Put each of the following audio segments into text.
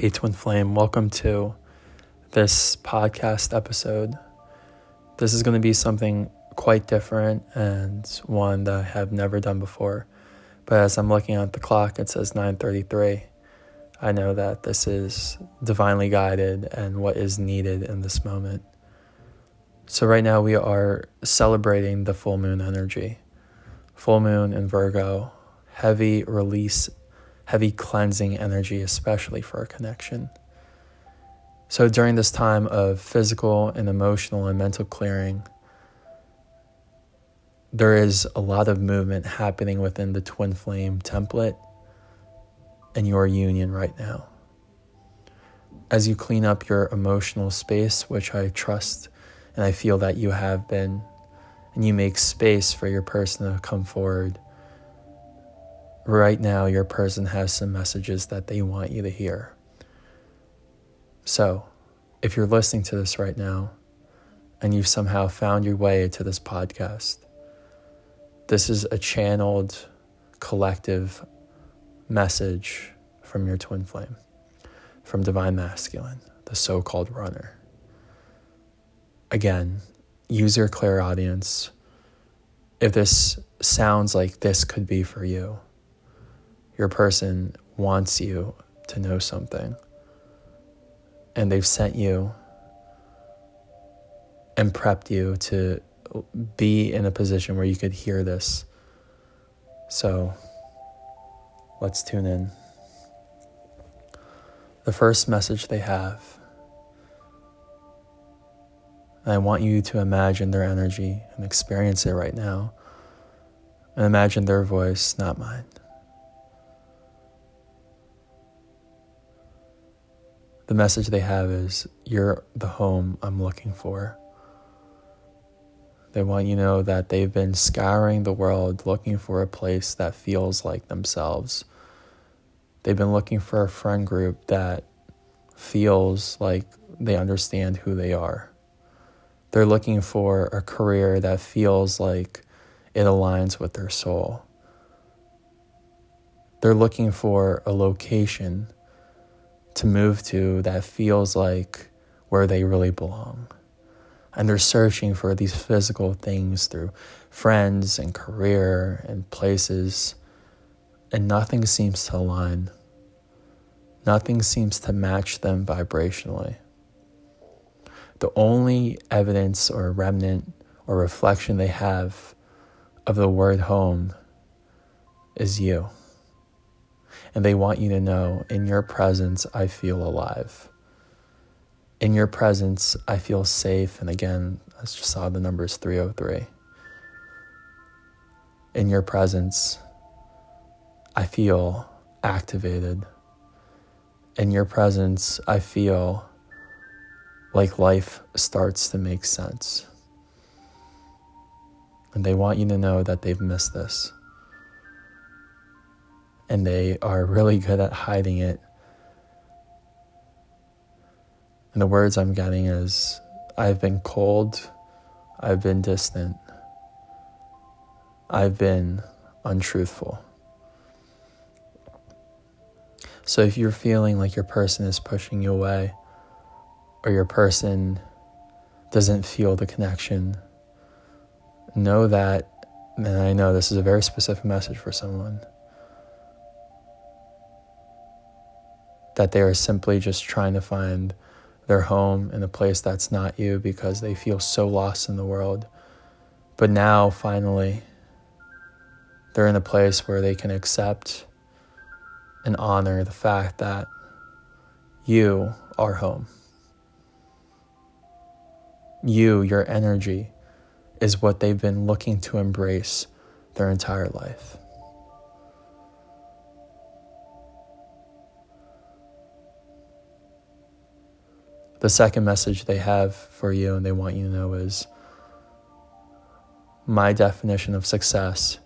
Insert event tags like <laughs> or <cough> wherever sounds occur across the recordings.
Hey, Twin Flame, welcome to this podcast episode. This is going to be something quite different and one that I have never done before. But as I'm looking at the clock, it says 9:33. I know that this is divinely guided and what is needed in this moment. So right now we are celebrating the full moon energy. Full moon in Virgo, heavy release heavy cleansing energy, especially for a connection. So, during this time of physical and emotional and mental clearing, there is a lot of movement happening within the twin flame template and your union right now. As you clean up your emotional space, which I trust and I feel that you have been, and you make space for your person to come forward right now your person has some messages that they want you to hear. So, if you're listening to this right now and you've somehow found your way to this podcast, this is a channeled collective message from your twin flame, from Divine Masculine, the so called runner. Again, use your clairaudience. If this sounds like this could be for you, your person wants you to know something and they've sent you and prepped you to be in a position where you could hear this. So let's tune in. The first message they have, and I want you to imagine their energy and experience it right now, and imagine their voice, not mine. The message they have is you're the home I'm looking for. They want you to know that they've been scouring the world looking for a place that feels like themselves. They've been looking for a friend group that feels like they understand who they are. They're looking for a career that feels like it aligns with their soul. They're looking for a location to move to that feels like where they really belong. And they're searching for these physical things through friends and career and places, and nothing seems to align. Nothing seems to match them vibrationally. The only evidence or remnant or reflection they have of the word home is you and they want you to know in your presence, I feel alive. In your presence, I feel safe. And again, I just saw the numbers 303. In your presence, I feel activated. In your presence, I feel like life starts to make sense. And they want you to know that they've missed this and they are really good at hiding it. And the words I'm getting is I've been cold, I've been distant, I've been untruthful. So if you're feeling like your person is pushing you away, or your person doesn't feel the connection, know that, and I know this is a very specific message for someone that they are simply just trying to find their home in a place that's not you because they feel so lost in the world. But now, finally, they're in a place where they can accept and honor the fact that you are home. You, your energy, is what they've been looking to embrace their entire life. The second message they have for you and they want you to know is my definition of success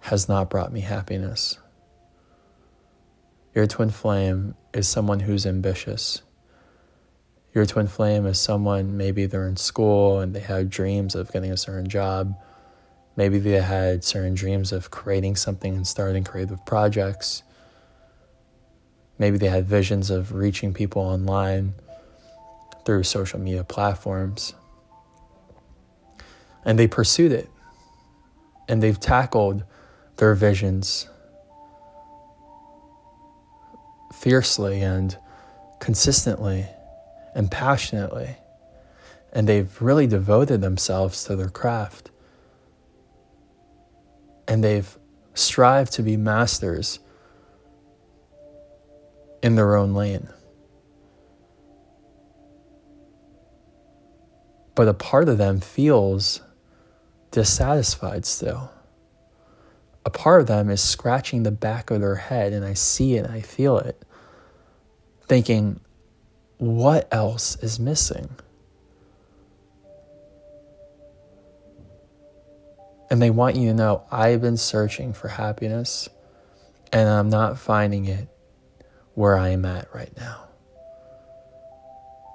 has not brought me happiness. Your twin flame is someone who's ambitious. Your twin flame is someone, maybe they're in school and they have dreams of getting a certain job. Maybe they had certain dreams of creating something and starting creative projects. Maybe they had visions of reaching people online through social media platforms. And they pursued it. And they've tackled their visions fiercely and consistently and passionately. And they've really devoted themselves to their craft. And they've strived to be masters in their own lane. But a part of them feels dissatisfied still. A part of them is scratching the back of their head, and I see it I feel it, thinking, what else is missing? And they want you to know I've been searching for happiness and I'm not finding it where I am at right now.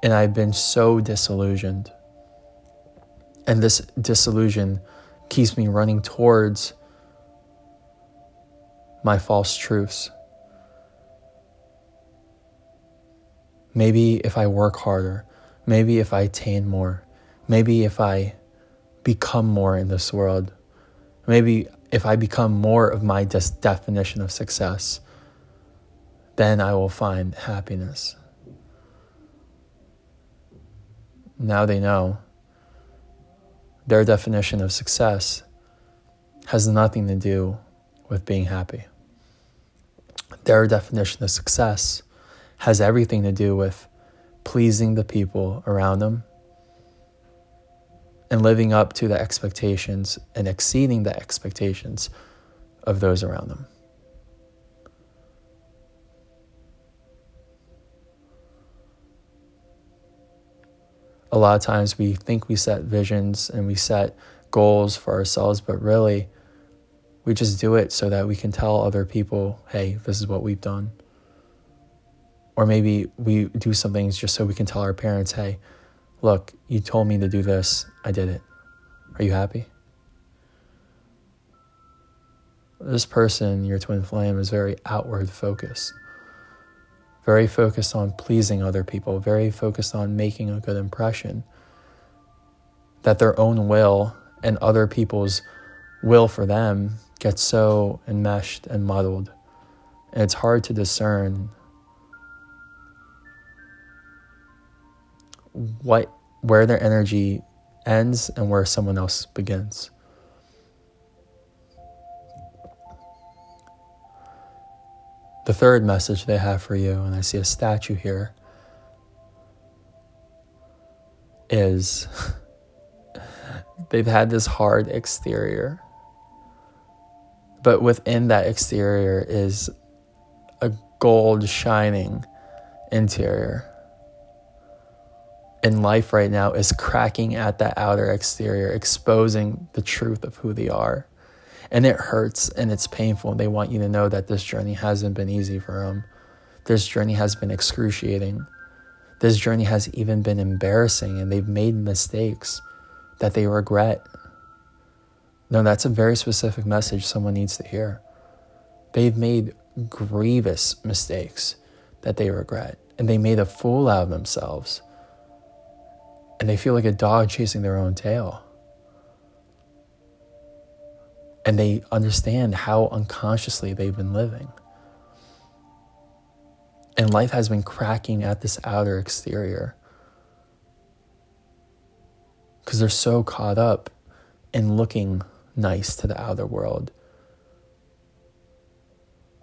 And I've been so disillusioned. And this disillusion keeps me running towards my false truths. Maybe if I work harder, maybe if I attain more, maybe if I become more in this world, maybe if I become more of my definition of success, then I will find happiness. Now they know their definition of success has nothing to do with being happy. Their definition of success has everything to do with pleasing the people around them and living up to the expectations and exceeding the expectations of those around them. A lot of times we think we set visions and we set goals for ourselves, but really we just do it so that we can tell other people, hey, this is what we've done. Or maybe we do some things just so we can tell our parents, hey, look, you told me to do this, I did it. Are you happy? This person, your twin flame, is very outward focused very focused on pleasing other people, very focused on making a good impression. That their own will and other people's will for them gets so enmeshed and muddled. And it's hard to discern what where their energy ends and where someone else begins. The third message they have for you, and I see a statue here, is <laughs> they've had this hard exterior. But within that exterior is a gold shining interior. And life right now is cracking at that outer exterior, exposing the truth of who they are and it hurts and it's painful. They want you to know that this journey hasn't been easy for them. This journey has been excruciating. This journey has even been embarrassing, and they've made mistakes that they regret. No, that's a very specific message someone needs to hear. They've made grievous mistakes that they regret, and they made a fool out of themselves. And they feel like a dog chasing their own tail and they understand how unconsciously they've been living. And life has been cracking at this outer exterior because they're so caught up in looking nice to the outer world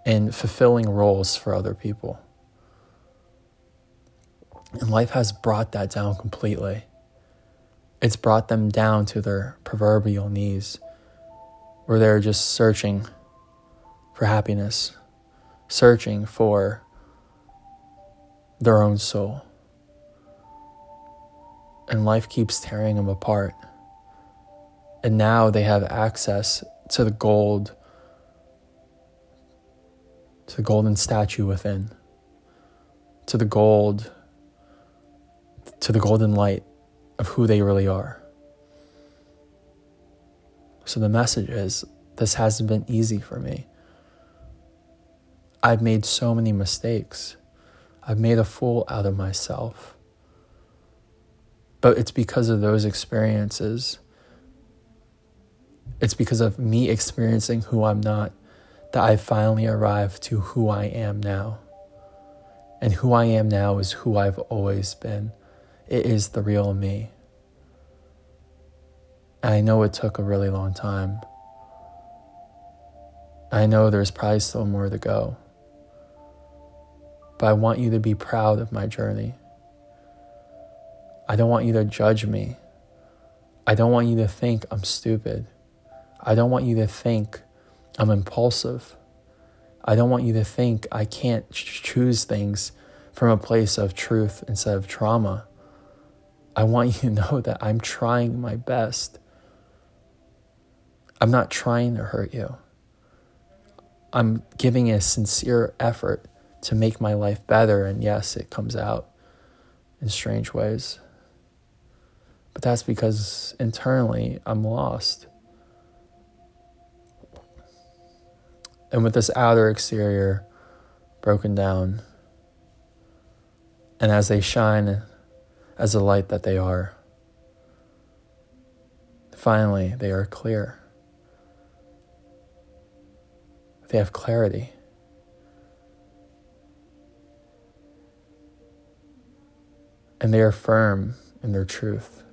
and fulfilling roles for other people. And life has brought that down completely. It's brought them down to their proverbial knees where they're just searching for happiness, searching for their own soul. And life keeps tearing them apart. And now they have access to the gold, to the golden statue within, to the gold, to the golden light of who they really are. So the message is this hasn't been easy for me. I've made so many mistakes. I've made a fool out of myself. But it's because of those experiences. It's because of me experiencing who I'm not that I finally arrived to who I am now. And who I am now is who I've always been. It is the real me. I know it took a really long time. I know there's probably still more to go. But I want you to be proud of my journey. I don't want you to judge me. I don't want you to think I'm stupid. I don't want you to think I'm impulsive. I don't want you to think I can't choose things from a place of truth instead of trauma. I want you to know that I'm trying my best. I'm not trying to hurt you. I'm giving a sincere effort to make my life better. And yes, it comes out in strange ways. But that's because internally I'm lost. And with this outer exterior broken down, and as they shine as the light that they are, finally they are clear. They have clarity. And they are firm in their truth.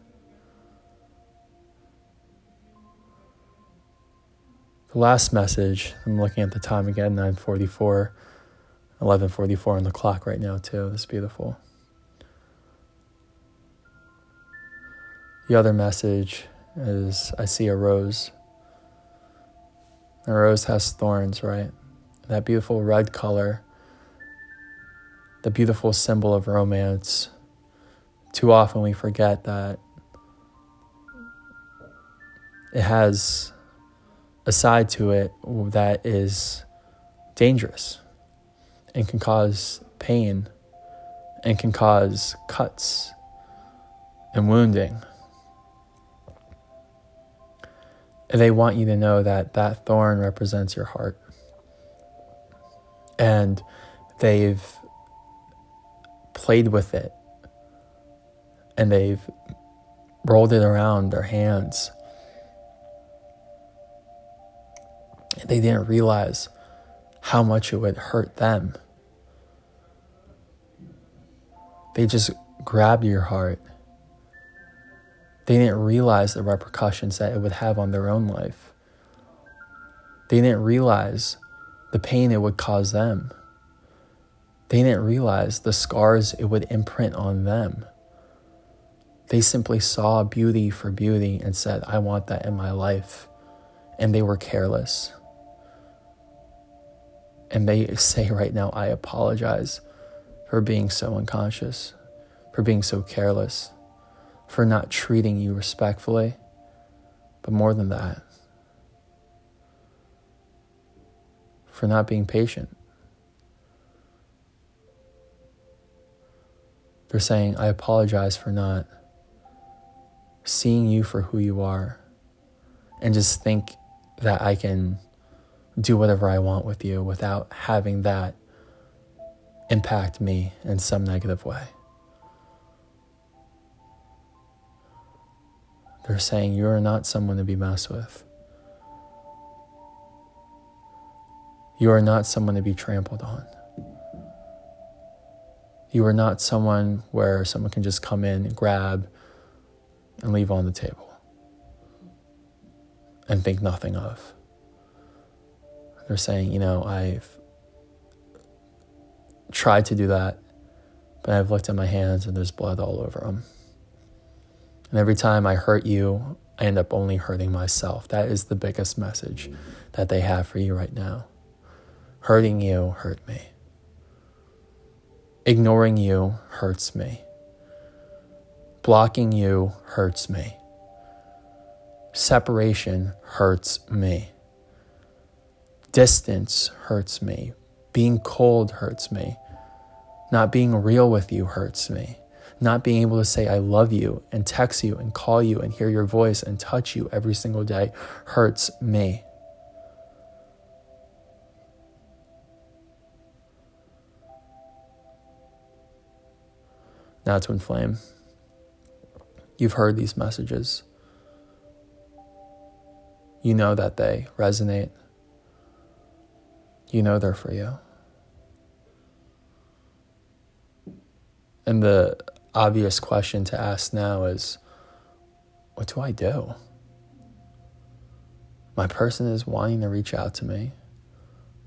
The last message, I'm looking at the time again, 944, 1144 on the clock right now, too. It's beautiful. The other message is I see a rose. A rose has thorns, right? That beautiful red color, the beautiful symbol of romance. Too often we forget that it has a side to it that is dangerous and can cause pain and can cause cuts and wounding. They want you to know that that thorn represents your heart. And they've played with it and they've rolled it around their hands. They didn't realize how much it would hurt them. They just grabbed your heart they didn't realize the repercussions that it would have on their own life. They didn't realize the pain it would cause them. They didn't realize the scars it would imprint on them. They simply saw beauty for beauty and said, I want that in my life. And they were careless. And they say right now, I apologize for being so unconscious, for being so careless for not treating you respectfully, but more than that, for not being patient. They're saying, I apologize for not seeing you for who you are and just think that I can do whatever I want with you without having that impact me in some negative way. They're saying you are not someone to be messed with. You are not someone to be trampled on. You are not someone where someone can just come in, and grab, and leave on the table and think nothing of. They're saying, you know, I've tried to do that, but I've looked at my hands and there's blood all over them. And every time I hurt you, I end up only hurting myself. That is the biggest message that they have for you right now. Hurting you hurt me. Ignoring you hurts me. Blocking you hurts me. Separation hurts me. Distance hurts me. Being cold hurts me. Not being real with you hurts me not being able to say, I love you, and text you, and call you, and hear your voice, and touch you every single day hurts me. Now twin flame. You've heard these messages. You know that they resonate. You know they're for you. And the obvious question to ask now is what do I do? My person is wanting to reach out to me.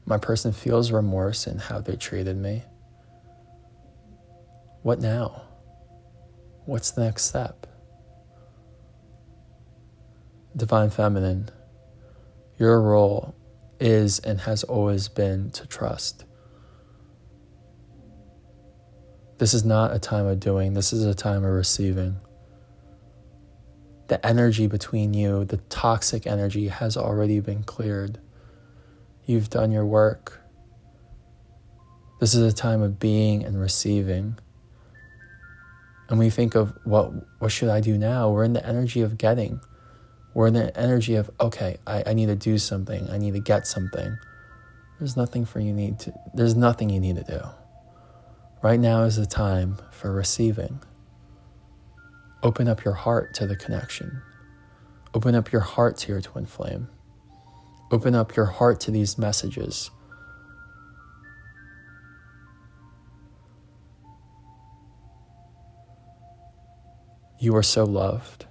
My person feels remorse in how they treated me. What now? What's the next step? Divine Feminine, your role is and has always been to trust. This is not a time of doing, this is a time of receiving. The energy between you, the toxic energy, has already been cleared. You've done your work. This is a time of being and receiving. And we think of what what should I do now? We're in the energy of getting. We're in the energy of, okay, I, I need to do something. I need to get something. There's nothing for you need to there's nothing you need to do. Right now is the time for receiving. Open up your heart to the connection. Open up your heart to your twin flame. Open up your heart to these messages. You are so loved.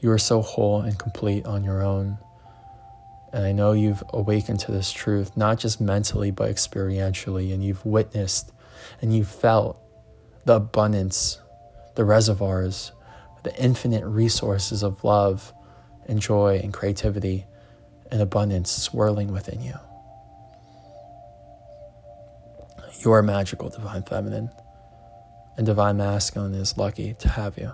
You are so whole and complete on your own. And I know you've awakened to this truth, not just mentally, but experientially, and you've witnessed and you felt the abundance, the reservoirs, the infinite resources of love and joy and creativity and abundance swirling within you. You are magical, Divine Feminine, and Divine Masculine is lucky to have you.